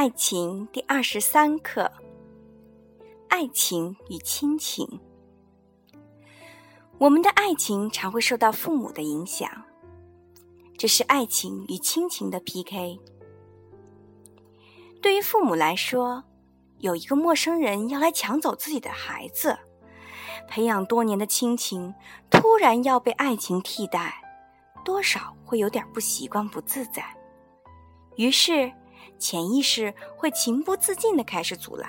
爱情第二十三课：爱情与亲情。我们的爱情常会受到父母的影响，这是爱情与亲情的 PK。对于父母来说，有一个陌生人要来抢走自己的孩子，培养多年的亲情突然要被爱情替代，多少会有点不习惯、不自在。于是。潜意识会情不自禁的开始阻拦，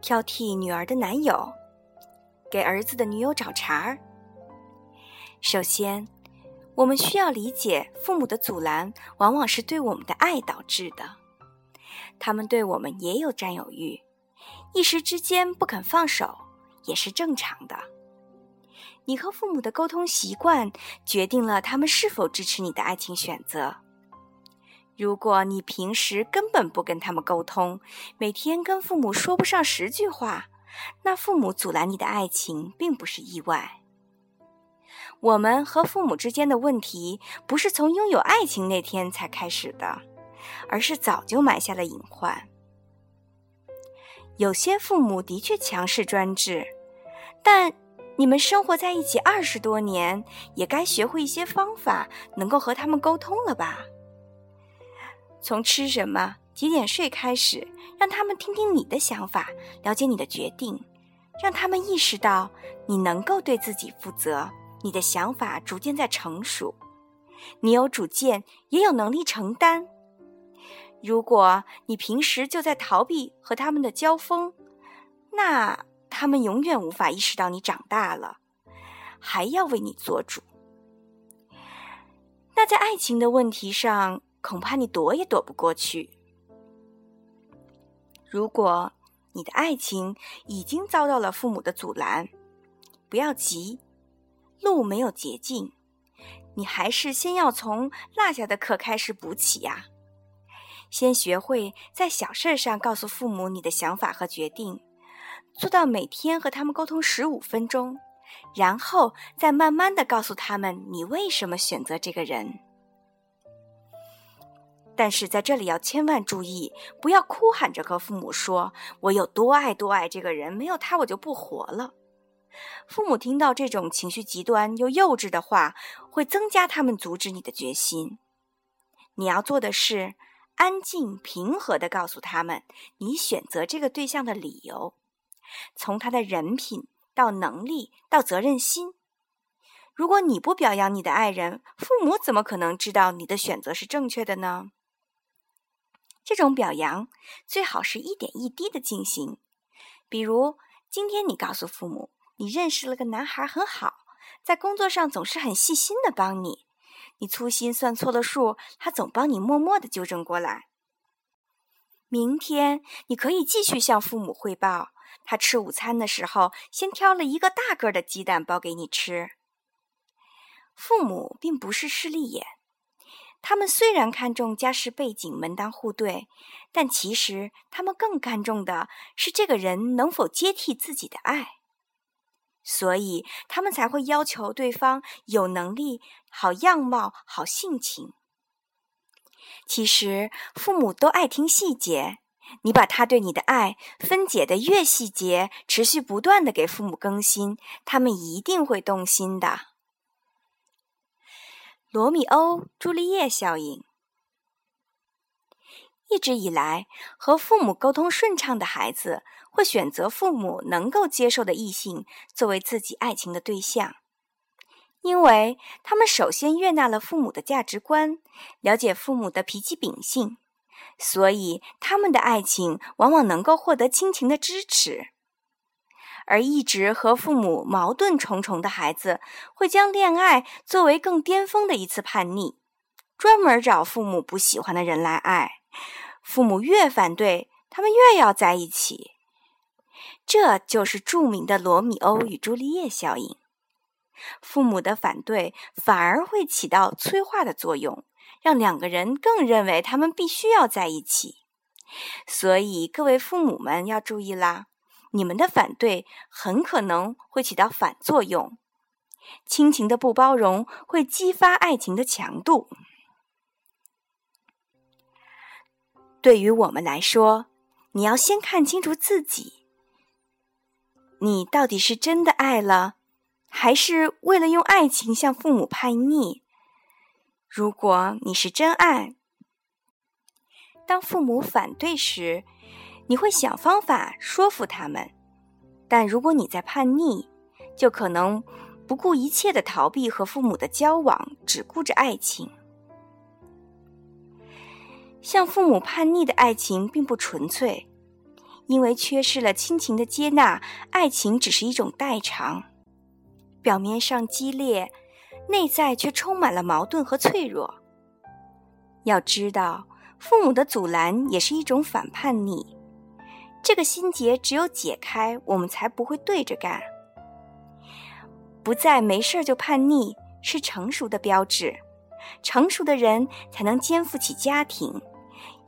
挑剔女儿的男友，给儿子的女友找茬儿。首先，我们需要理解，父母的阻拦往往是对我们的爱导致的，他们对我们也有占有欲，一时之间不肯放手也是正常的。你和父母的沟通习惯，决定了他们是否支持你的爱情选择。如果你平时根本不跟他们沟通，每天跟父母说不上十句话，那父母阻拦你的爱情并不是意外。我们和父母之间的问题，不是从拥有爱情那天才开始的，而是早就埋下了隐患。有些父母的确强势专制，但你们生活在一起二十多年，也该学会一些方法，能够和他们沟通了吧？从吃什么、几点睡开始，让他们听听你的想法，了解你的决定，让他们意识到你能够对自己负责，你的想法逐渐在成熟，你有主见，也有能力承担。如果你平时就在逃避和他们的交锋，那他们永远无法意识到你长大了，还要为你做主。那在爱情的问题上。恐怕你躲也躲不过去。如果你的爱情已经遭到了父母的阻拦，不要急，路没有捷径，你还是先要从落下的课开始补起呀。先学会在小事上告诉父母你的想法和决定，做到每天和他们沟通十五分钟，然后再慢慢的告诉他们你为什么选择这个人。但是在这里要千万注意，不要哭喊着和父母说“我有多爱多爱这个人，没有他我就不活了”。父母听到这种情绪极端又幼稚的话，会增加他们阻止你的决心。你要做的是安静平和地告诉他们你选择这个对象的理由，从他的人品到能力到责任心。如果你不表扬你的爱人，父母怎么可能知道你的选择是正确的呢？这种表扬最好是一点一滴的进行，比如今天你告诉父母，你认识了个男孩很好，在工作上总是很细心的帮你，你粗心算错了数，他总帮你默默的纠正过来。明天你可以继续向父母汇报，他吃午餐的时候先挑了一个大个的鸡蛋包给你吃。父母并不是势利眼。他们虽然看重家世背景、门当户对，但其实他们更看重的是这个人能否接替自己的爱，所以他们才会要求对方有能力、好样貌、好性情。其实父母都爱听细节，你把他对你的爱分解的越细节，持续不断的给父母更新，他们一定会动心的。罗密欧朱丽叶效应。一直以来，和父母沟通顺畅的孩子会选择父母能够接受的异性作为自己爱情的对象，因为他们首先悦纳了父母的价值观，了解父母的脾气秉性，所以他们的爱情往往能够获得亲情的支持。而一直和父母矛盾重重的孩子，会将恋爱作为更巅峰的一次叛逆，专门找父母不喜欢的人来爱。父母越反对，他们越要在一起。这就是著名的罗密欧与朱丽叶效应。父母的反对反而会起到催化的作用，让两个人更认为他们必须要在一起。所以，各位父母们要注意啦。你们的反对很可能会起到反作用，亲情的不包容会激发爱情的强度。对于我们来说，你要先看清楚自己，你到底是真的爱了，还是为了用爱情向父母叛逆？如果你是真爱，当父母反对时，你会想方法说服他们；但如果你在叛逆，就可能不顾一切的逃避和父母的交往，只顾着爱情。向父母叛逆的爱情并不纯粹，因为缺失了亲情的接纳，爱情只是一种代偿。表面上激烈，内在却充满了矛盾和脆弱。要知道，父母的阻拦也是一种反叛逆。这个心结只有解开，我们才不会对着干。不再没事就叛逆，是成熟的标志。成熟的人才能肩负起家庭。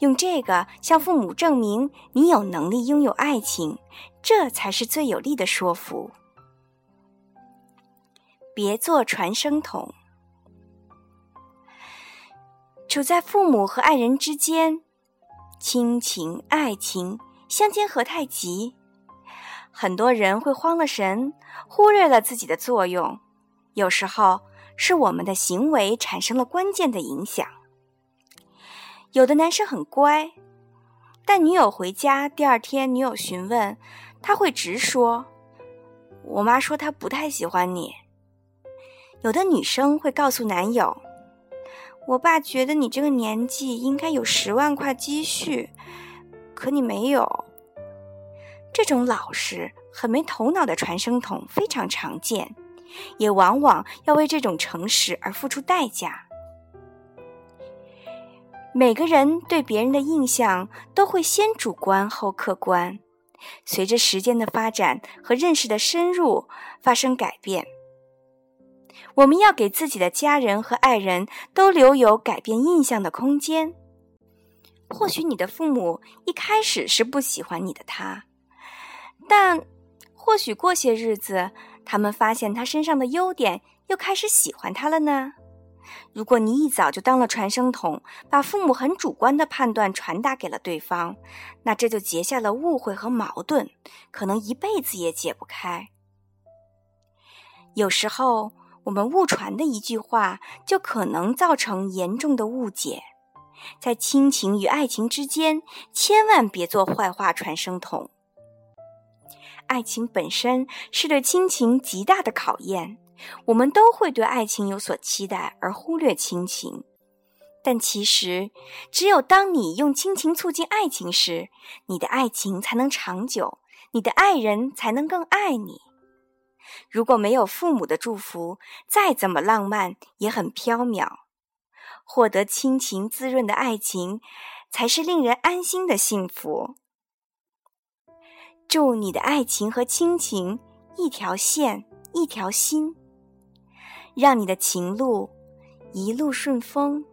用这个向父母证明你有能力拥有爱情，这才是最有力的说服。别做传声筒。处在父母和爱人之间，亲情、爱情相煎何太急，很多人会慌了神，忽略了自己的作用。有时候是我们的行为产生了关键的影响。有的男生很乖，但女友回家，第二天女友询问，他会直说：“我妈说她不太喜欢你。”有的女生会告诉男友：“我爸觉得你这个年纪应该有十万块积蓄，可你没有。”这种老实、很没头脑的传声筒非常常见，也往往要为这种诚实而付出代价。每个人对别人的印象都会先主观后客观，随着时间的发展和认识的深入发生改变。我们要给自己的家人和爱人都留有改变印象的空间。或许你的父母一开始是不喜欢你的他，但或许过些日子，他们发现他身上的优点，又开始喜欢他了呢？如果你一早就当了传声筒，把父母很主观的判断传达给了对方，那这就结下了误会和矛盾，可能一辈子也解不开。有时候，我们误传的一句话，就可能造成严重的误解。在亲情与爱情之间，千万别做坏话传声筒。爱情本身是对亲情极大的考验。我们都会对爱情有所期待，而忽略亲情。但其实，只有当你用亲情促进爱情时，你的爱情才能长久，你的爱人才能更爱你。如果没有父母的祝福，再怎么浪漫也很飘渺。获得亲情滋润的爱情，才是令人安心的幸福。祝你的爱情和亲情一条线，一条心。让你的情路一路顺风。